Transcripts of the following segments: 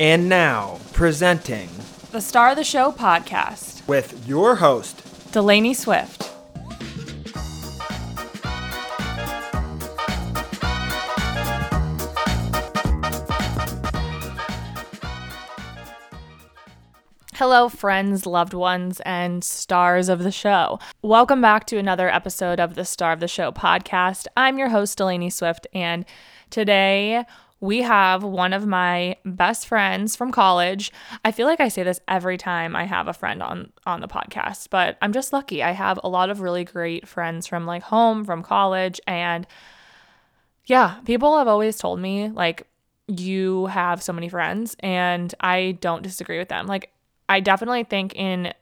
And now, presenting the Star of the Show podcast with your host, Delaney Swift. Hello, friends, loved ones, and stars of the show. Welcome back to another episode of the Star of the Show podcast. I'm your host, Delaney Swift, and today we have one of my best friends from college. I feel like I say this every time I have a friend on on the podcast, but I'm just lucky. I have a lot of really great friends from like home, from college, and yeah, people have always told me like you have so many friends and I don't disagree with them. Like I definitely think in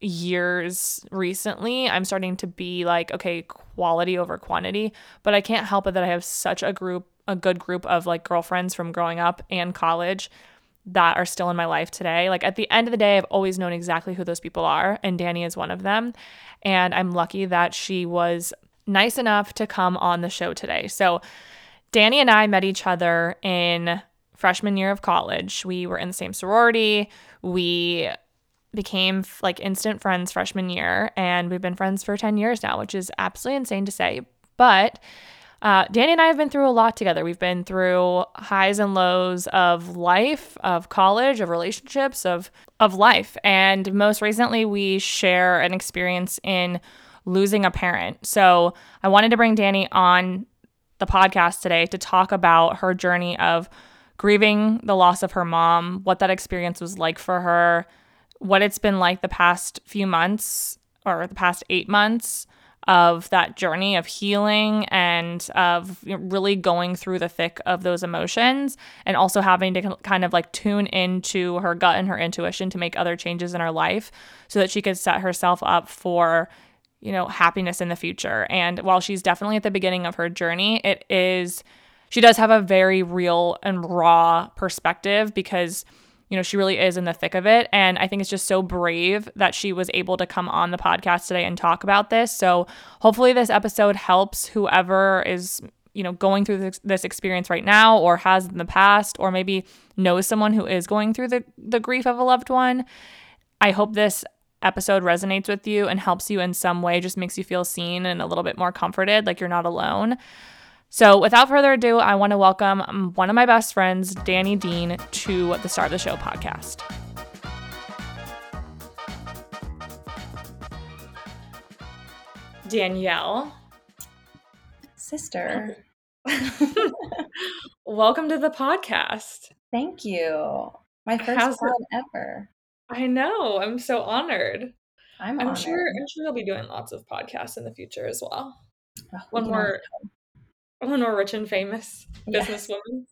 years recently, I'm starting to be like, okay, quality over quantity, but I can't help it that I have such a group, a good group of like girlfriends from growing up and college that are still in my life today. Like at the end of the day, I've always known exactly who those people are, and Dani is one of them. And I'm lucky that she was nice enough to come on the show today. So, Dani and I met each other in freshman year of college. We were in the same sorority. We became like instant friends freshman year, and we've been friends for 10 years now, which is absolutely insane to say. But uh, Dani and I have been through a lot together. We've been through highs and lows of life, of college, of relationships, of of life, and most recently, we share an experience in losing a parent. So I wanted to bring Dani on the podcast today to talk about her journey of grieving the loss of her mom, what that experience was like for her, what it's been like the past few months or the past eight months of that journey of healing and of really going through the thick of those emotions and also having to kind of like tune into her gut and her intuition to make other changes in her life so that she could set herself up for you know happiness in the future. And while she's definitely at the beginning of her journey it is she does have a very real and raw perspective because you know she really is in the thick of it. And i think it's just so brave that she was able to come on the podcast today and talk about this. So hopefully this episode helps whoever is you know going through this, this experience right now or has in the past or maybe knows someone who is going through the, the grief of a loved one. I hope this episode resonates with you and helps you in some way just makes you feel seen and a little bit more comforted like you're not alone so, without further ado, I want to welcome um, one of my best friends, Dani Dean, to the Star of the Show podcast. Danielle. Sister. welcome to the podcast. Thank you. My first How's time it? ever. I know. I'm so honored. I'm, I'm honored. sure I'm sure you'll be doing lots of podcasts in the future as well. Oh, when we're when we're rich and famous businesswoman.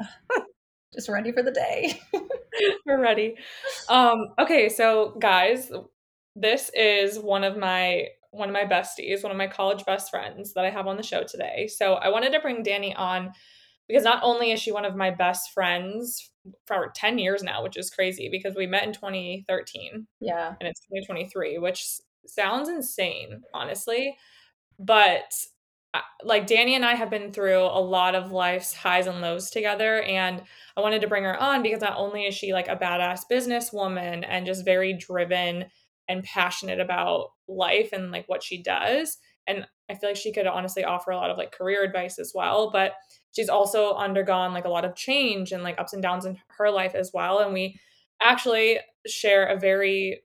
Just ready for the day. we're ready. Um, okay, so guys, this is one of my one of my besties, one of my college best friends that I have on the show today. So I wanted to bring Dani on because not only is she one of my best friends for 10 years now, which is crazy because we met in 2013. Yeah. And it's 2023, which sounds insane, honestly. But like Dani and I have been through a lot of life's highs and lows together. And I wanted to bring her on because not only is she like a badass businesswoman and just very driven and passionate about life and like what she does. And I feel like she could honestly offer a lot of like career advice as well. But she's also undergone like a lot of change and like ups and downs in her life as well. And we actually share a very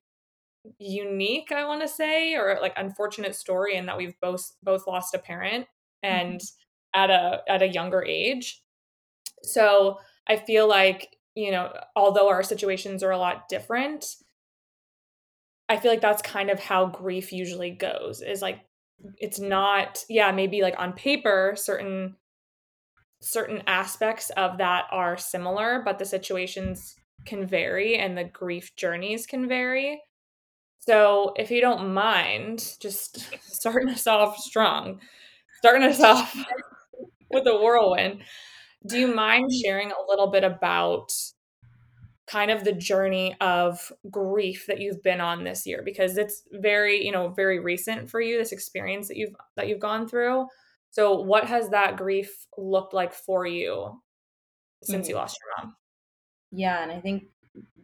unique i want to say or like unfortunate story in that we've both both lost a parent and mm-hmm. at a at a younger age so i feel like you know although our situations are a lot different i feel like that's kind of how grief usually goes is like it's not yeah maybe like on paper certain certain aspects of that are similar but the situations can vary and the grief journeys can vary so, if you don't mind, just starting us off strong, starting us off with a whirlwind, do you mind sharing a little bit about kind of the journey of grief that you've been on this year because it's very, you know, very recent for you this experience that you've that you've gone through. So, what has that grief looked like for you since mm-hmm. you lost your mom? Yeah, and I think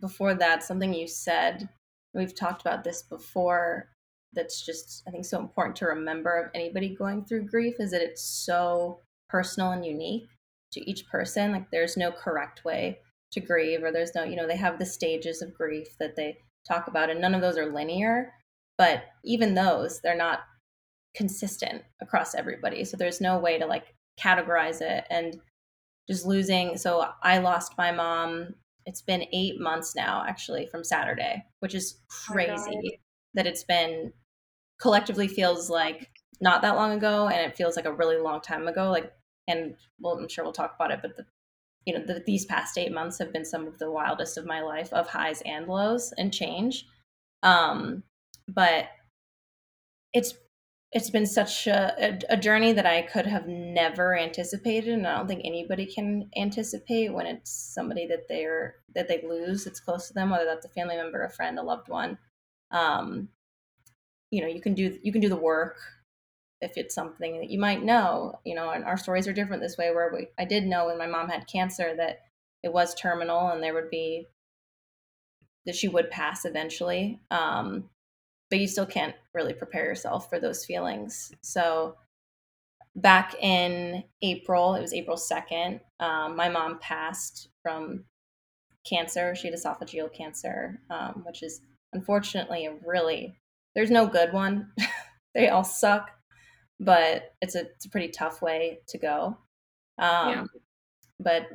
before that, something you said, we've talked about this before, that's just, I think, so important to remember of anybody going through grief is that it's so personal and unique to each person. Like, there's no correct way to grieve, or there's no, you know, they have the stages of grief that they talk about, and none of those are linear. But even those, they're not consistent across everybody. So there's no way to like categorize it. And just losing, so I lost my mom. It's been eight months now, actually, from Saturday, which is Oh crazy that it's been collectively feels like not that long ago and it feels like a really long time ago. Like, and well, I'm sure we'll talk about it, but the you know, the, these past eight months have been some of the wildest of my life of highs and lows and change. Um, but it's it's been such a, a, a journey that I could have never anticipated, and I don't think anybody can anticipate when it's somebody that they're that they lose. It's close to them, whether that's a family member, a friend, a loved one. Um, you know, you can do you can do the work if it's something that you might know. You know, and our stories are different this way. Where we, I did know when my mom had cancer that it was terminal, and there would be that she would pass eventually. Um, but you still can't really prepare yourself for those feelings. So back in April, it was April 2nd, um, my mom passed from cancer. She had esophageal cancer, um, which is unfortunately a really, there's no good one. they all suck, but it's a, it's a pretty tough way to go. Um, yeah. But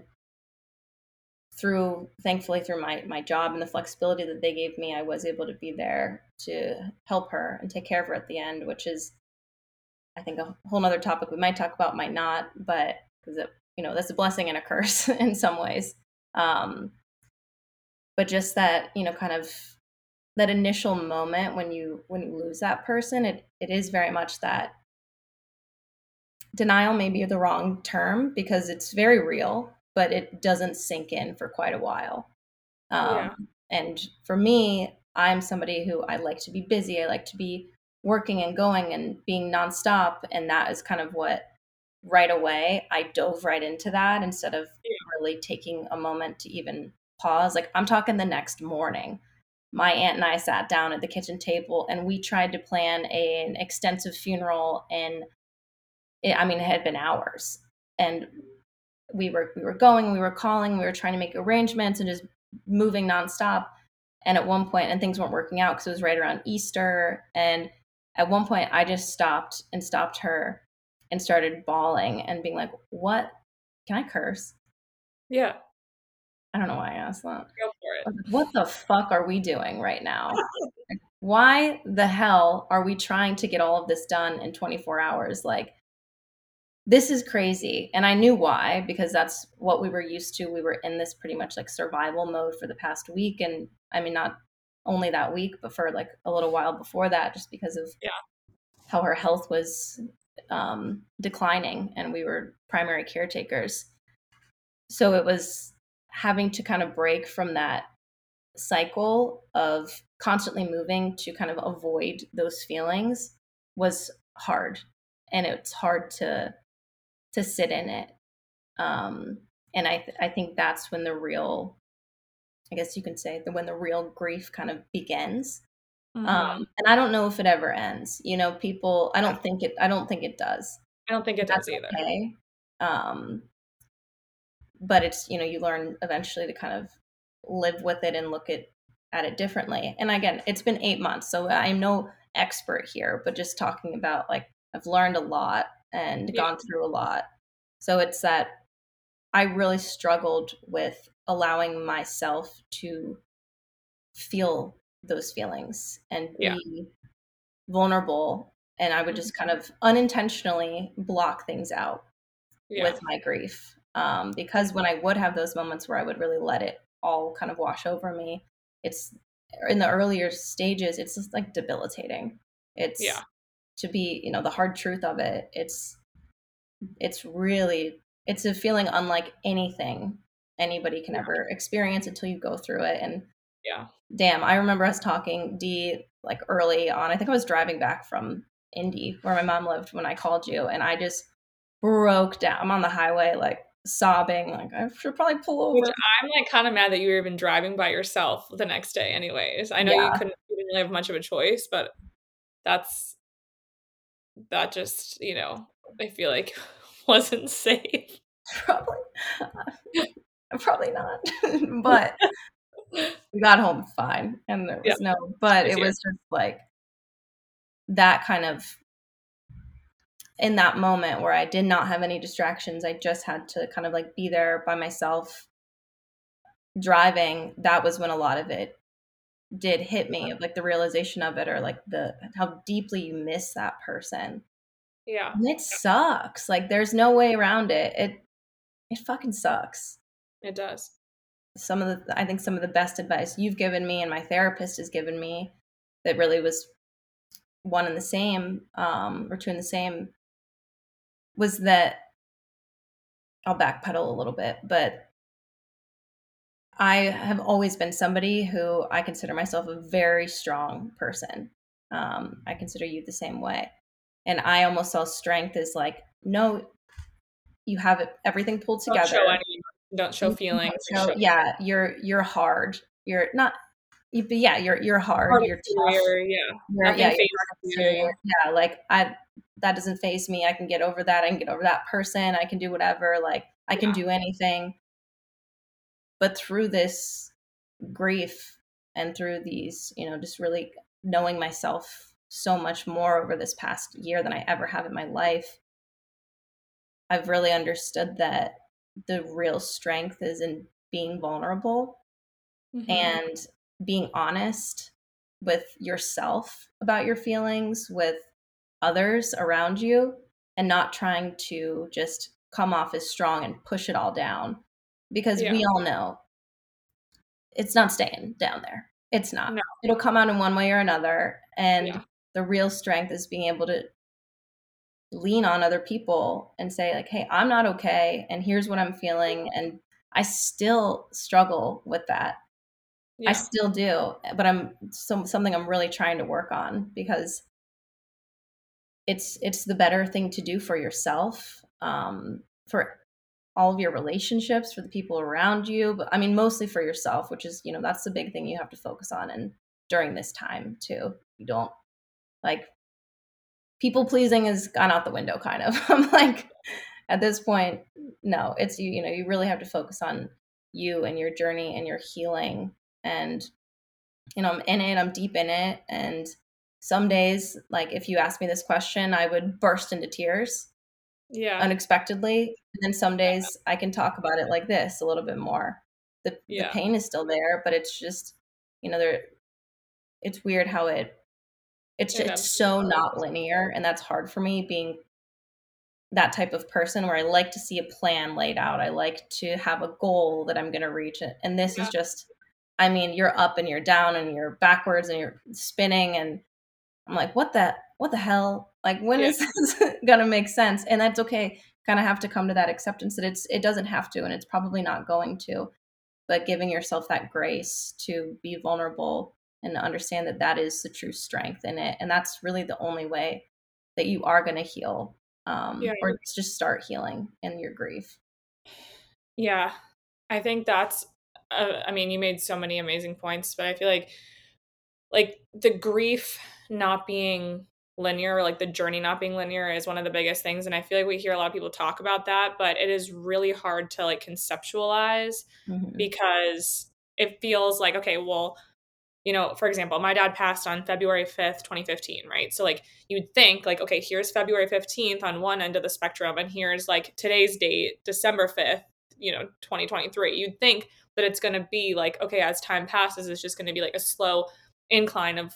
through thankfully through my my job and the flexibility that they gave me i was able to be there to help her and take care of her at the end which is i think a whole other topic. We might talk about might not but because it you know that's a blessing and a curse in some ways. Um but just that you know kind of that initial moment when you when you lose that person it it is very much that denial may be the wrong term because it's very real but it doesn't sink in for quite a while. Um, yeah. And for me, I'm somebody who I like to be busy. I like to be working and going and being nonstop. And that is kind of what right away I dove right into that instead of yeah. really taking a moment to even pause. Like I'm talking the next morning. My aunt and I sat down at the kitchen table and we tried to plan a, an extensive funeral. And it, I mean, it had been hours. And we were we were going, we were calling, we were trying to make arrangements and just moving nonstop. And at one point, and things weren't working out because it was right around Easter. And at one point, I just stopped and stopped her and started bawling and being like, "What? Can I curse?" Yeah. I don't know why I asked that. Go for it. What the fuck are we doing right now? why the hell are we trying to get all of this done in 24 hours? Like, this is crazy. And I knew why, because that's what we were used to. We were in this pretty much like survival mode for the past week. And I mean, not only that week, but for like a little while before that, just because of yeah. how her health was um, declining and we were primary caretakers. So it was having to kind of break from that cycle of constantly moving to kind of avoid those feelings was hard. And it's hard to to sit in it. Um, and I, th- I think that's when the real, I guess you can say, the, when the real grief kind of begins. Mm-hmm. Um, and I don't know if it ever ends. You know, people. I don't think it. I don't think it does. I don't think it that's does either. Okay. Um, but it's you know you learn eventually to kind of live with it and look at at it differently. And again, it's been eight months, so I'm no expert here, but just talking about like I've learned a lot and yeah. gone through a lot. So it's that I really struggled with allowing myself to feel those feelings and yeah. be vulnerable. And I would just kind of unintentionally block things out yeah. with my grief. Um, because when I would have those moments where I would really let it all kind of wash over me, it's in the earlier stages, it's just like debilitating. It's yeah to be you know the hard truth of it it's it's really it's a feeling unlike anything anybody can ever experience until you go through it and yeah damn i remember us talking d like early on i think i was driving back from indy where my mom lived when i called you and i just broke down i'm on the highway like sobbing like I should probably pull over. Which I'm like kind of mad that you were even driving by yourself the next day anyways. I know yeah. you couldn't you didn't really have much of a choice, but that's that just, you know, I feel like wasn't safe. Probably. probably not. but we got home fine and there was yeah. no but it was just like that kind of in that moment where I did not have any distractions, I just had to kind of like be there by myself driving. That was when a lot of it did hit me of like the realization of it or like the how deeply you miss that person. Yeah. And it sucks. Like there's no way around it. It it fucking sucks. It does. Some of the I think some of the best advice you've given me and my therapist has given me that really was one and the same, um, or two and the same, was that I'll backpedal a little bit, but I have always been somebody who I consider myself a very strong person. Um, I consider you the same way. And I almost saw strength as like, no, you have it, everything pulled together. Don't show, any, don't show feelings. Don't show, yeah, you're you're hard. You're not but yeah, you're you're hard. hard you're tough. yeah. You're, yeah, you're yeah, like I that doesn't phase me. I can get over that. I can get over that person. I can do whatever. Like I can yeah. do anything. But through this grief and through these, you know, just really knowing myself so much more over this past year than I ever have in my life, I've really understood that the real strength is in being vulnerable mm-hmm. and being honest with yourself about your feelings, with others around you, and not trying to just come off as strong and push it all down. Because yeah. we all know it's not staying down there. It's not. No. It'll come out in one way or another. And yeah. the real strength is being able to lean on other people and say, like, hey, I'm not okay. And here's what I'm feeling. And I still struggle with that yeah. I still do, but I'm some something I'm really trying to work on because it's it's the better thing to do for yourself, um, for all of your relationships, for the people around you. But I mean, mostly for yourself, which is you know that's the big thing you have to focus on, and during this time too, you don't like people pleasing has gone out the window. Kind of, I'm like at this point, no, it's you. You know, you really have to focus on you and your journey and your healing and you know i'm in it i'm deep in it and some days like if you ask me this question i would burst into tears yeah unexpectedly and then some days i can talk about it like this a little bit more the, yeah. the pain is still there but it's just you know there it's weird how it it's just, it's so not linear and that's hard for me being that type of person where i like to see a plan laid out i like to have a goal that i'm going to reach it. and this yeah. is just I mean, you're up and you're down and you're backwards and you're spinning and I'm like, what the what the hell? Like when yeah. is this gonna make sense? And that's okay. Kind of have to come to that acceptance that it's it doesn't have to and it's probably not going to. But giving yourself that grace to be vulnerable and understand that that is the true strength in it. And that's really the only way that you are going to heal um, yeah. or just start healing in your grief. Yeah. I think that's uh, I mean, you made so many amazing points, but I feel like like the grief not being linear, or like the journey not being linear is one of the biggest things and I feel like we hear a lot of people talk about that, but it is really hard to like conceptualize mm-hmm. because it feels like okay, well, you know, for example, my dad passed on February 5th, 2015, right? So, like, you'd think, like, okay, here's February 15th on one end of the spectrum, and here's like today's date, December 5th, you know, 2023. You'd think, that it's going to be like okay as time passes it's just going to be like a slow incline of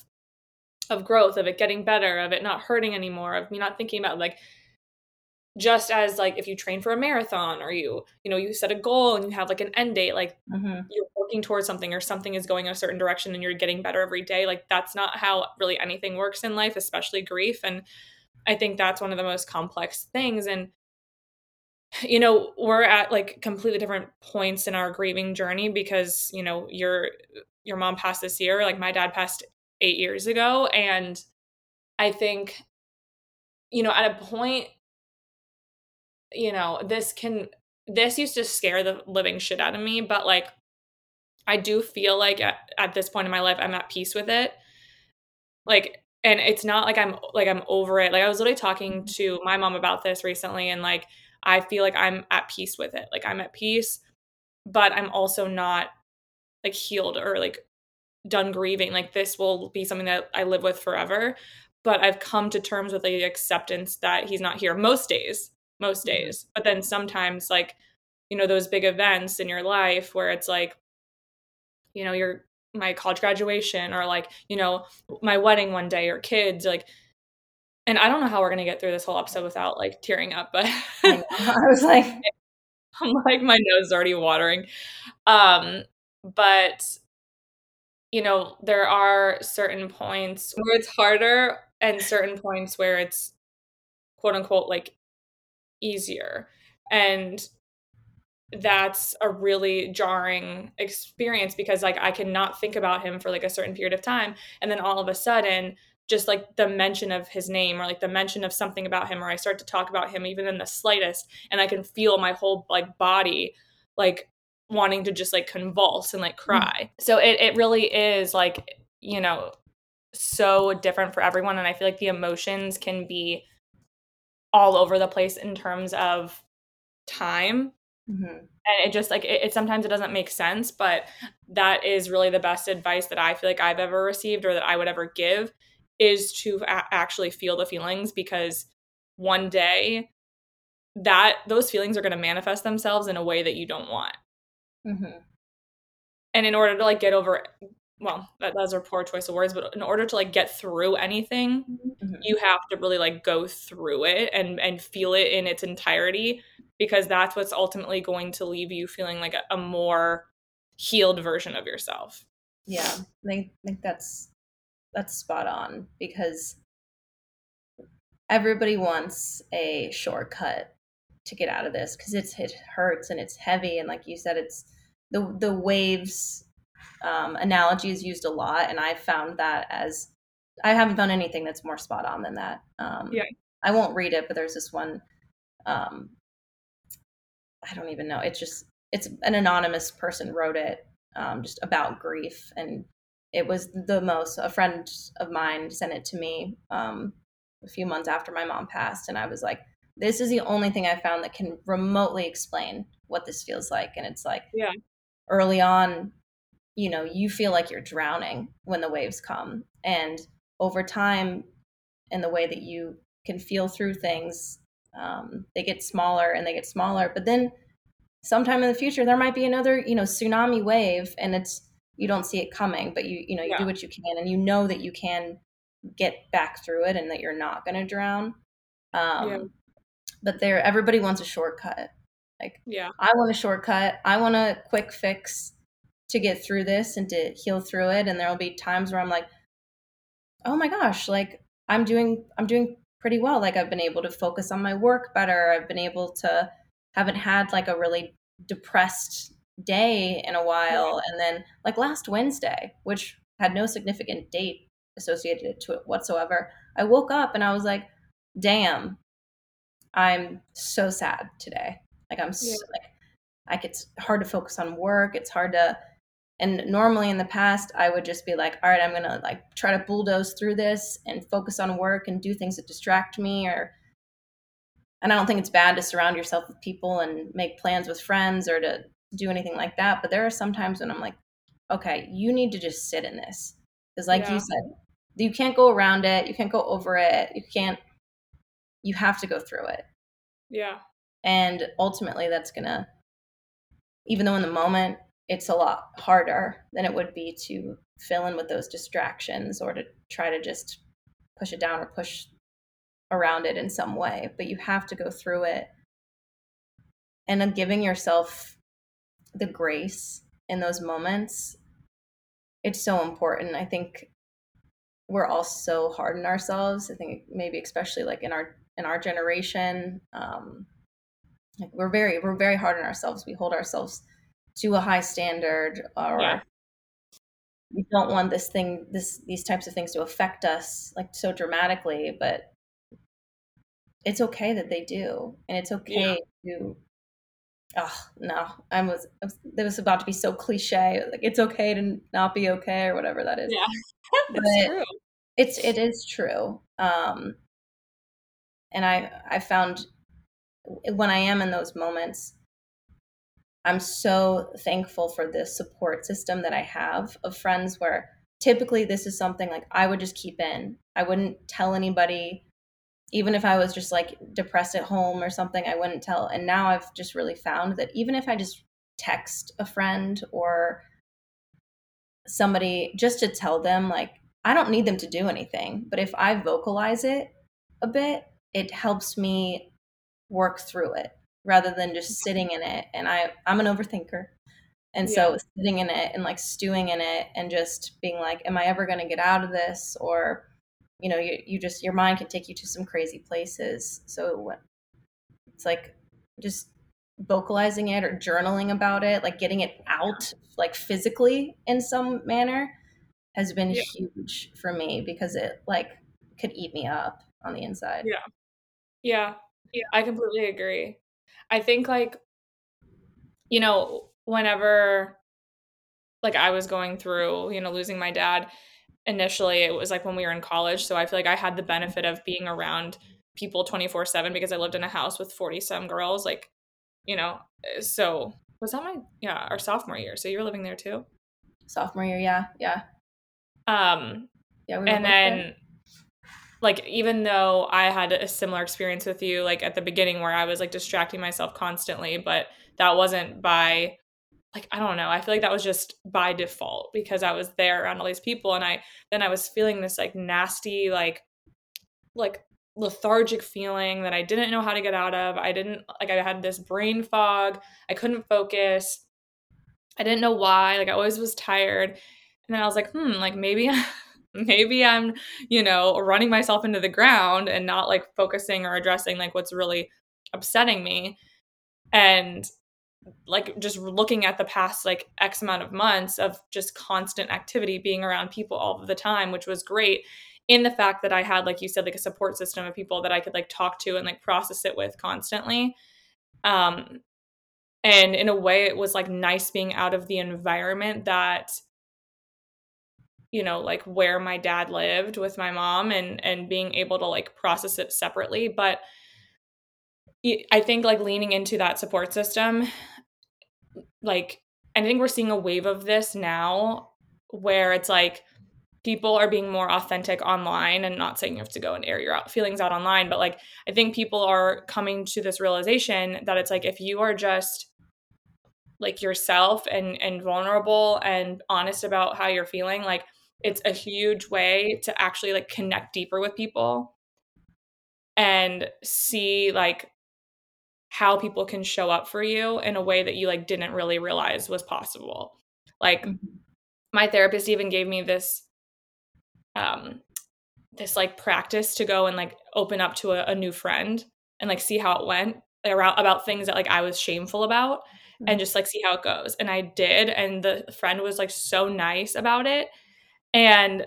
of growth of it getting better of it not hurting anymore of me not thinking about like just as like if you train for a marathon or you you know you set a goal and you have like an end date like mm-hmm. you're working towards something or something is going a certain direction and you're getting better every day like that's not how really anything works in life especially grief and i think that's one of the most complex things and you know we're at like completely different points in our grieving journey because you know your your mom passed this year like my dad passed 8 years ago and i think you know at a point you know this can this used to scare the living shit out of me, but like I do feel like at, at this point in my life I'm at peace with it. Like and it's not like I'm like I'm over it. Like I was literally talking mm-hmm. to my mom about this recently and like I feel like I'm at peace with it. Like I'm at peace, but I'm also not like healed or like done grieving. Like this will be something that I live with forever. But I've come to terms with the acceptance that he's not here most days, most mm-hmm. days. But then sometimes like, you know, those big events in your life where it's like, you know, your my college graduation or like, you know, my wedding one day or kids, like and I don't know how we're gonna get through this whole episode without like tearing up, but I, I was like I'm like my nose is already watering. Um, but you know, there are certain points where it's harder and certain points where it's quote unquote like easier. And that's a really jarring experience because like I cannot think about him for like a certain period of time and then all of a sudden just like the mention of his name or like the mention of something about him or I start to talk about him even in the slightest and I can feel my whole like body like wanting to just like convulse and like mm. cry. Mm. So it it really is like, you know, so different for everyone and I feel like the emotions can be all over the place in terms of time. Mm-hmm. And it just like it, it, sometimes it doesn't make sense, but that is really the best advice that I feel like I've ever received or that I would ever give is to a- actually feel the feelings because one day that those feelings are going to manifest themselves in a way that you don't want Mm-hmm. And in order to like get over, well, that, that's a poor choice of words, but in order to like get through anything, mm-hmm. you have to really like go through it and and feel it in its entirety because that's what's ultimately going to leave you feeling like a, a more healed version of yourself. Yeah, I think, I think that's that's spot on because everybody wants a shortcut to get out of this because it's it hurts and it's heavy and like you said it's the the waves um, analogy is used a lot, and I've found that as I haven't found anything that's more spot on than that. Um, yeah, I won't read it, but there's this one. Um, I don't even know. It's just it's an anonymous person wrote it um, just about grief, and it was the most. A friend of mine sent it to me um, a few months after my mom passed, and I was like, "This is the only thing I found that can remotely explain what this feels like." And it's like, yeah, early on, you know, you feel like you're drowning when the waves come. And over time, in the way that you can feel through things, um, they get smaller and they get smaller. But then sometime in the future, there might be another, you know, tsunami wave and it's, you don't see it coming, but you, you know, you yeah. do what you can and you know that you can get back through it and that you're not going to drown. Um, yeah. But there, everybody wants a shortcut. Like, yeah, I want a shortcut. I want a quick fix to get through this and to heal through it. And there will be times where I'm like, oh my gosh, like I'm doing, I'm doing pretty well. Like I've been able to focus on my work better. I've been able to, haven't had like a really depressed day in a while. And then like last Wednesday, which had no significant date associated to it whatsoever, I woke up and I was like, damn, I'm so sad today. Like I'm yeah. like like it's hard to focus on work. It's hard to and normally in the past I would just be like, all right, I'm gonna like try to bulldoze through this and focus on work and do things that distract me or and I don't think it's bad to surround yourself with people and make plans with friends or to do anything like that. But there are some times when I'm like, okay, you need to just sit in this. Because like yeah. you said, you can't go around it, you can't go over it, you can't you have to go through it. Yeah. And ultimately, that's going to, even though in the moment it's a lot harder than it would be to fill in with those distractions or to try to just push it down or push around it in some way. But you have to go through it. And then giving yourself the grace in those moments, it's so important. I think we're all so hard on ourselves. I think maybe especially like in our in our generation, um, like we're very we're very hard on ourselves we hold ourselves to a high standard or yeah. we don't want this thing this these types of things to affect us like so dramatically but it's okay that they do and it's okay yeah. to oh no, I was, I was it was about to be so cliche. Like it's okay to not be okay or whatever that is. Yeah, But it's true. it's it is true. Um, and I I found when I am in those moments, I'm so thankful for the support system that I have of friends where typically this is something like I would just keep in. I wouldn't tell anybody even if I was just like depressed at home or something, I wouldn't tell. And now I've just really found that even if I just text a friend or somebody just to tell them, like, I don't need them to do anything, but if I vocalize it a bit, it helps me work through it rather than just sitting in it. And I, I'm an overthinker. And so Yeah. sitting in it and like stewing in it and just being like, am I ever going to get out of this? Or, you know, you, you just, your mind can take you to some crazy places. So it's like just vocalizing it or journaling about it, like getting it out, like physically in some manner, has been Yeah. huge for me because it like could eat me up on the inside. Yeah. Yeah. Yeah. I completely agree. I think like you know, whenever like I was going through, you know, losing my dad, initially it was like when we were in college, so I feel like I had the benefit of being around people 24/7 because I lived in a house with 40 some girls like, you know, eh, so was that my yeah, our sophomore year. So you were living there too? Sophomore year, yeah, yeah, Um yeah. We and then there. Like even though I had a similar experience with you like at the beginning where I was like distracting myself constantly, but that wasn't by like I don't know. I feel like that was just by default because I was there around all these people and I then I was feeling this like nasty like like lethargic feeling that I didn't know how to get out of. I didn't like I had this brain fog. I couldn't focus. I didn't know why. Like I always was tired. And then I was like, "Hmm, like maybe maybe I'm, you know, running myself into the ground and not like focusing or addressing like what's really upsetting me." And like just looking at the past like x amount of months of just constant activity being around people all the time which was great in the fact that i had like you said like a support system of people that i could like talk to and like process it with constantly um and in a way it was like nice being out of the environment that you know like where my dad lived with my mom and and being able to like process it separately but i think like leaning into that support system like I think we're seeing a wave of this now where it's like people are being more authentic online and not saying you have to go and air your feelings out online, but like I think people are coming to this realization that it's like if you are just like yourself and and vulnerable and honest about how you're feeling, like it's a huge way to actually like connect deeper with people and see like how people can show up for you in a way that you like didn't really realize was possible. Like Mhm. my therapist even gave me this um this like practice to go and like open up to a, a new friend and like see how it went around about things that like I was shameful about and Mhm. just like see how it goes. And I did and the friend was like so nice about it and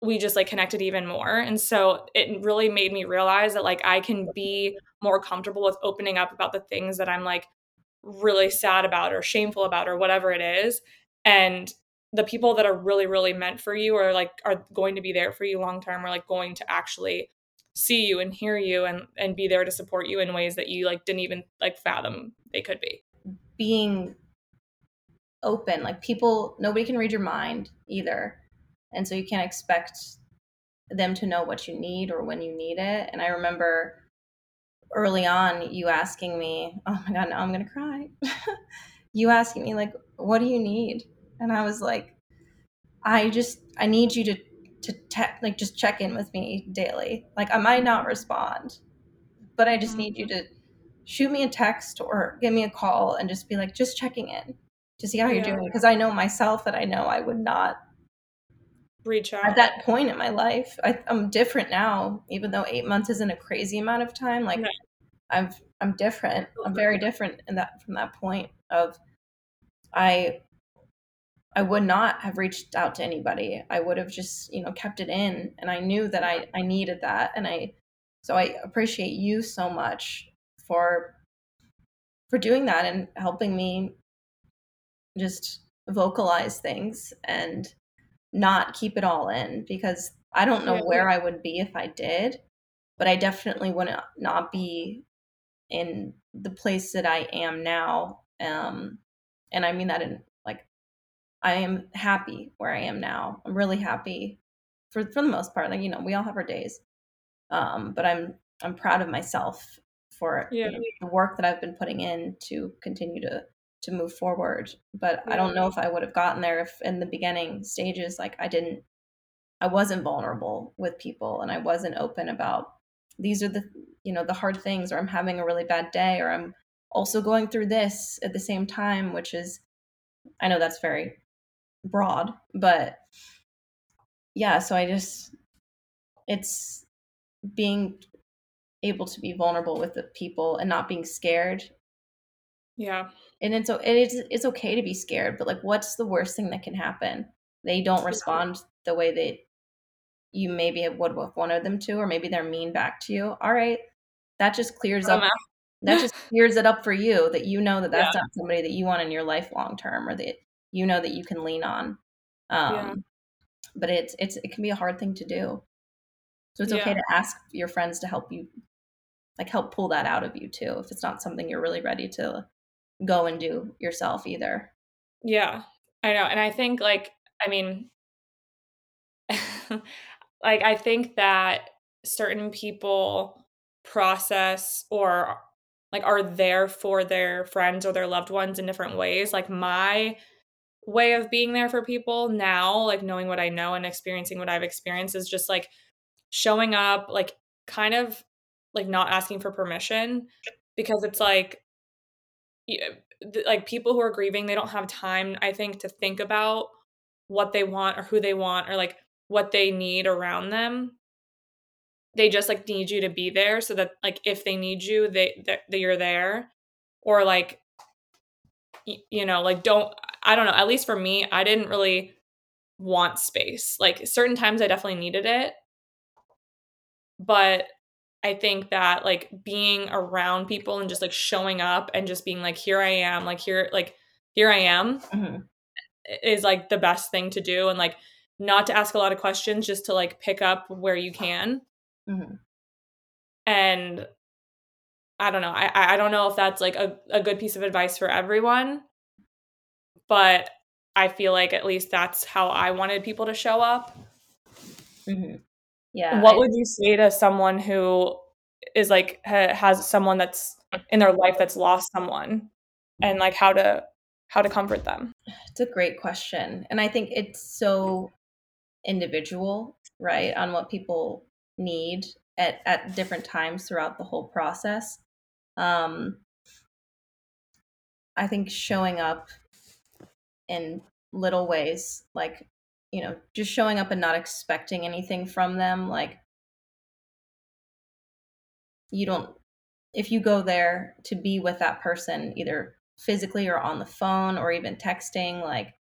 we just like connected even more. And so it really made me realize that like I can be more comfortable with opening up about the things that I'm like really sad about or shameful about or whatever it is. And the people that are really, really meant for you or like are going to be there for you long term are like going to actually see you and hear you and and be there to support you in ways that you like didn't even like fathom they could be. being open like people nobody can read your mind either and so you can't expect them to know what you need or when you need it. And i remember early on you asking me oh my god now i'm gonna cry. You asking me like what do you need? And i was like i just i need you to to te- like just check in with me daily. Like i might not respond but i just need you mm-hmm. to shoot me a text or give me a call and just be like just checking in to see how you're doing. Because i know myself that i know i would not Reach out. at that point in my life I, i'm different now even though eight months isn't a crazy amount of time like No. i'm i'm different i'm very different in that from that point of i i would not have reached out to anybody i would have just you know kept it in and i knew that i i needed that and i so i appreciate you so much for for doing that and helping me just vocalize things and not keep it all in because I don't know Yeah. where I would be if I did, but I definitely would not be in the place that I am now. Um, and I mean that in like I am happy where I am now. I'm really happy for for the most part. Like you know, we all have our days, um, but I'm I'm proud of myself for you know, the work that I've been putting in to continue to to move forward. But I don't know if I would have gotten there if in the beginning stages like I didn't I wasn't vulnerable with people and I wasn't open about these are the you know the hard things or I'm having a really bad day or I'm also going through this at the same time which is I know that's very broad but yeah so I just it's being able to be vulnerable with the people and not being scared Yeah. And it's and it's it's okay to be scared but like what's the worst thing that can happen? They don't respond the way that you maybe would have wanted them to or maybe they're mean back to you. All right. That just clears Oh, up that just clears it up for you that you know that that's Yeah. not somebody that you want in your life long term or that you know that you can lean on. Um Yeah. but it's it's it can be a hard thing to do. So it's okay Yeah. to ask your friends to help you like help pull that out of you too if it's not something you're really ready to go and do yourself either Yeah, I know. And I think like I mean like I think that certain people process or like are there for their friends or their loved ones in different ways. Like my way of being there for people now, like knowing what I know and experiencing what I've experienced is just like showing up, like kind of like not asking for permission because it's like like people who are grieving they don't have time i think to think about what they want or who they want or like what they need around them. They just like need you to be there so that like if they need you they that that you're there. Or like y- you know like don't i don't know at least for me i didn't really want space. Like certain times i definitely needed it. But i think that like being around people and just like showing up and just being like here i am like here like here i am hmm is like the best thing to do and like not to ask a lot of questions just to like pick up where you can. Hmm and i don't know i i don't know if that's like a, a good piece of advice for everyone but i feel like at least that's how i wanted people to show up. Hmm yeah what I- would you say to someone who is like ha- has someone that's in their life that's lost someone and like how to how to comfort them It's a great question. And I think it's so individual, right, on what people need at, at different times throughout the whole process. Um, I think showing up in little ways, like, you know, just showing up and not expecting anything from them, like, you don't, if you go there to be with that person, either physically or on the phone or even texting, like,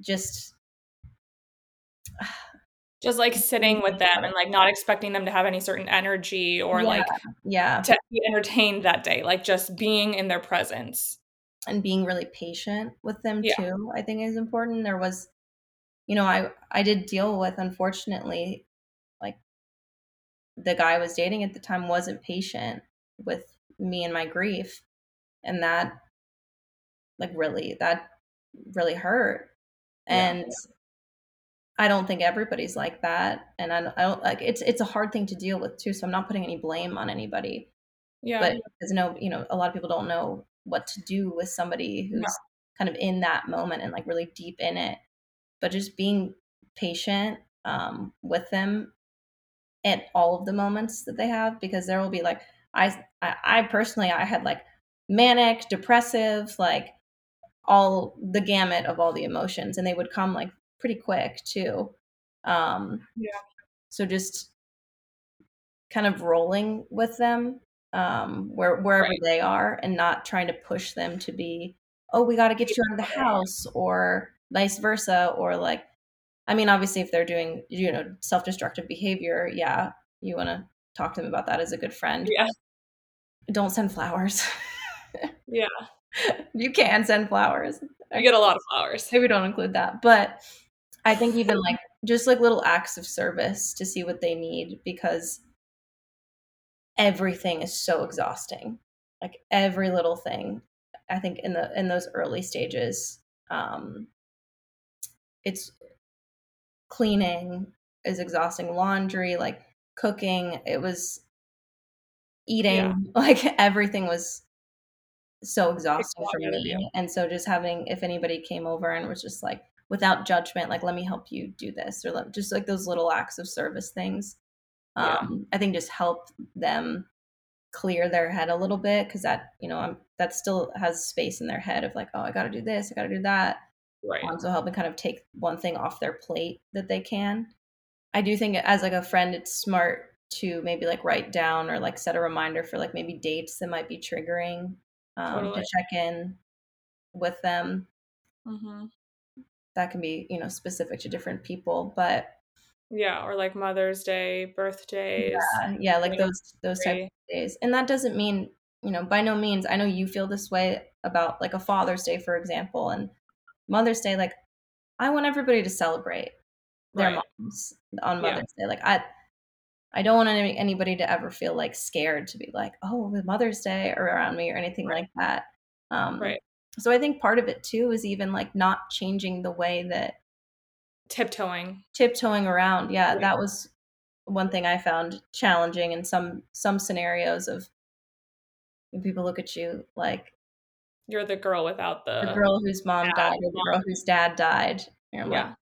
just just like sitting with them and like not expecting them to have any certain energy or Yeah. like yeah to be entertained that day like just being in their presence and being really patient with them Yeah. too i think is important there was you know i i did deal with unfortunately like the guy i was dating at the time wasn't patient with me and my grief and that like really that really hurt Yeah. and i don't think everybody's like that and i don't, I don't like it's it's a hard thing to deal with too so i'm not putting any blame on anybody yeah but because no you know a lot of people don't know what to do with somebody who's kind of in that moment and like really deep in it but just being patient um, with them at all of the moments that they have because there will be like I, I i personally i had like manic depressive like all the gamut of all the emotions and they would come like pretty quick too um Yeah. so just kind of rolling with them um where wherever Right. they are and not trying to push them to be oh we got to get you out of the house or vice versa or like i mean obviously if they're doing you know self-destructive behavior yeah you want to talk to them about that as a good friend yeah don't send flowers. yeah. You can send flowers. I get a lot of flowers. Maybe don't include that. But I think even like just like little acts of service to see what they need because everything is so exhausting. Like every little thing. I think in the in those early stages, um it's cleaning is exhausting, laundry, like cooking, it was eating, yeah. like everything was so exhausting for me. And so just having if anybody came over and was just like without judgment, like let me help you do this or let, just like those little acts of service things. Yeah. Um, I think just help them clear their head a little bit because that you know I'm, that still has space in their head of like oh I got to do this I got to do that right um, so helping kind of take one thing off their plate that they can I do think as like a friend it's smart to maybe like write down or like set a reminder for like maybe dates that might be triggering um, totally. to check in with them. Mm-hmm. That can be, you know, specific to different people, but yeah, or like Mother's Day, birthdays. Yeah, yeah like those those type of days. And that doesn't mean, you know, by no means I know you feel this way about like a Father's Day, for example, and Mother's Day, like I want everybody to celebrate their right. moms on Mother's yeah. Day. Like I I don't want any, anybody to ever feel like scared to be like, oh, the Mother's Day or around me or anything right. like that. Um, right. So I think part of it too is even like not changing the way that tiptoeing, tiptoeing around. Yeah, right. that was one thing I found challenging in some some scenarios of when people look at you like you're the girl without the, the girl whose mom died or the girl whose dad died. yeah. Like,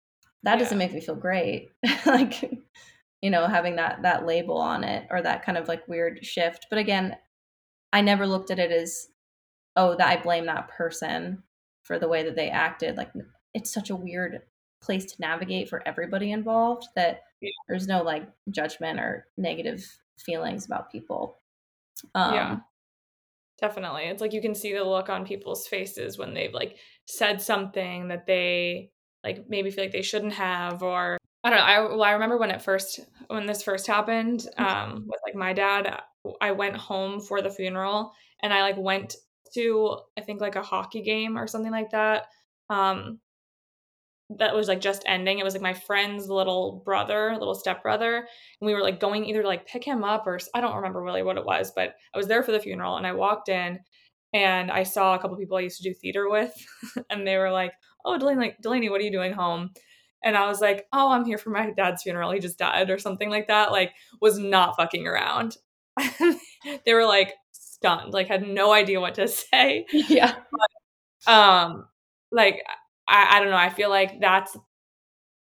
that yeah. doesn't make me feel great. like you know having that that label on it or that kind of like weird shift but again i never looked at it as oh that i blame that person for the way that they acted like it's such a weird place to navigate for everybody involved that yeah. there's no like judgment or negative feelings about people um, yeah definitely it's like you can see the look on people's faces when they've like said something that they like maybe feel like they shouldn't have or I don't know. I well, I remember when it first when this first happened mm-hmm. um, with like my dad. I went home for the funeral, and I like went to I think like a hockey game or something like that. Um, that was like just ending. It was like my friend's little brother, little stepbrother, and we were like going either to like pick him up or I don't remember really what it was, but I was there for the funeral, and I walked in, and I saw a couple people I used to do theater with, and they were like, "Oh, Delaney, like Delaney, what are you doing home?" and I was like, "Oh, I'm here for my dad's funeral. He just died or something like that." Like was not fucking around. they were like stunned, like had no idea what to say. Yeah. But, um like I, I don't know, I feel like that's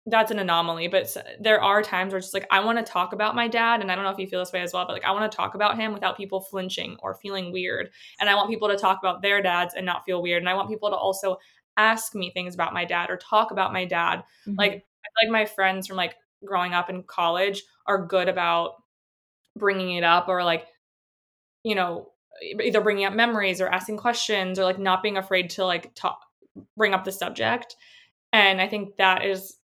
that's an anomaly, but there are times where it's just like I want to talk about my dad, and I don't know if you feel this way as well, but like I want to talk about him without people flinching or feeling weird, and I want people to talk about their dads and not feel weird, and I want people to also ask me things about my dad or talk about my dad. Mm-hmm. Like like my friends from like growing up in college are good about bringing it up or like you know either bringing up memories or asking questions or like not being afraid to like talk bring up the subject and i think that is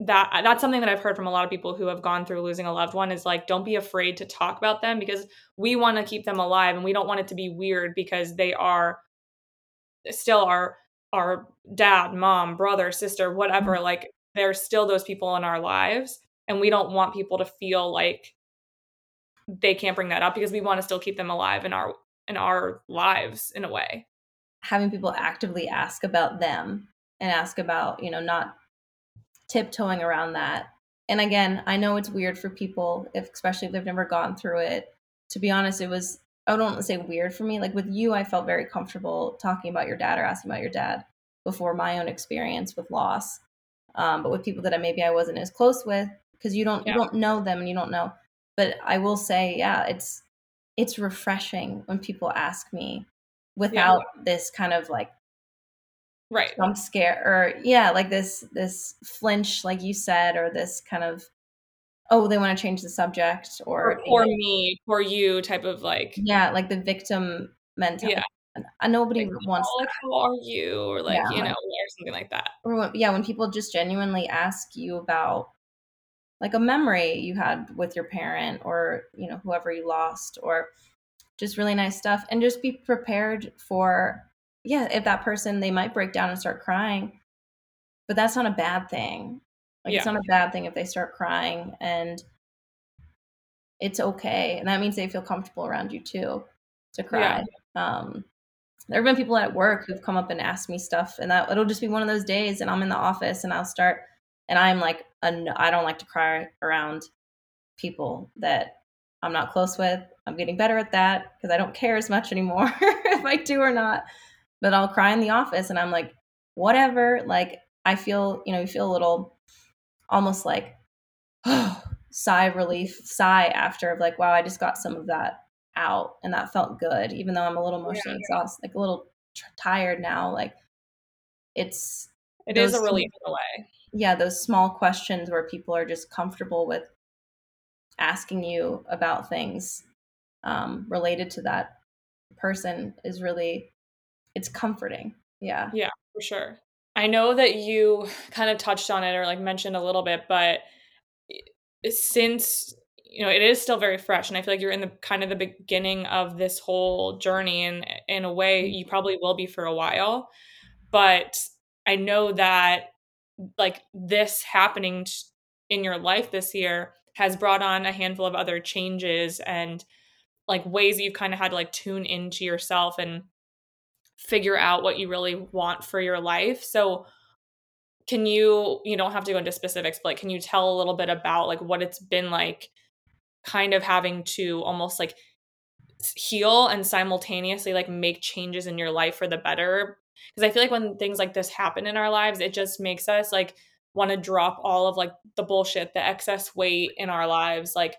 that that's something that i've heard from a lot of people who have gone through losing a loved one is like don't be afraid to talk about them because we want to keep them alive and we don't want it to be weird because they are still our our dad, mom, brother, sister, whatever, mm-hmm. like there's still those people in our lives. And we don't want people to feel like they can't bring that up because we want to still keep them alive in our in our lives in a way. Having people actively ask about them and ask about, you know, not tiptoeing around that. And again, I know it's weird for people, if especially if they've never gone through it. To be honest, it was I don't want to say weird for me. Like with you, I felt very comfortable talking about your dad or asking about your dad before my own experience with loss. Um, but with people that I maybe I wasn't as close with, because you don't yeah. you don't know them and you don't know. But I will say, yeah, it's it's refreshing when people ask me without yeah. this kind of like right jump scare or yeah, like this this flinch, like you said, or this kind of oh, they want to change the subject or, or me, for you type of like yeah, like the victim mentality. Yeah. And uh, nobody like, oh, wants oh, like how are you or like yeah. you know or something like that. Or when, yeah, when people just genuinely ask you about like a memory you had with your parent or you know whoever you lost or just really nice stuff and just be prepared for yeah if that person they might break down and start crying but that's not a bad thing. Like Yeah. it's not a bad thing if they start crying and it's okay and that means they feel comfortable around you too to cry. Um there have been people at work who've come up and asked me stuff and that it'll just be one of those days and i'm in the office and i'll start and i'm like a i don't like to cry around people that i'm not close with i'm getting better at that because i don't care as much anymore if i do or not. But i'll cry in the office and i'm like whatever. Like i feel you know you feel a little almost like sigh of relief sigh after of like wow i just got some of that out and that felt good even though i'm a little emotionally exhausted like a little tr- tired now like it's It is a relief in a way. yeah those small questions where people are just comfortable with asking you about things um, related to that person is really it's comforting. Yeah. Yeah, For sure. I know that you kind of touched on it or like mentioned a little bit, but since you know it is still very fresh and i feel like you're in the kind of the beginning of this whole journey and in a way you probably will be for a while but i know that like this happening in your life this year has brought on a handful of other changes and like ways that you've kind of had to like tune into yourself and figure out what you really want for your life. So can you you don't have to go into specifics but like can you tell a little bit about like what it's been like kind of having to almost like heal and simultaneously like make changes in your life for the better? Because i feel like when things like this happen in our lives it just makes us like want to drop all of like the bullshit the excess weight in our lives like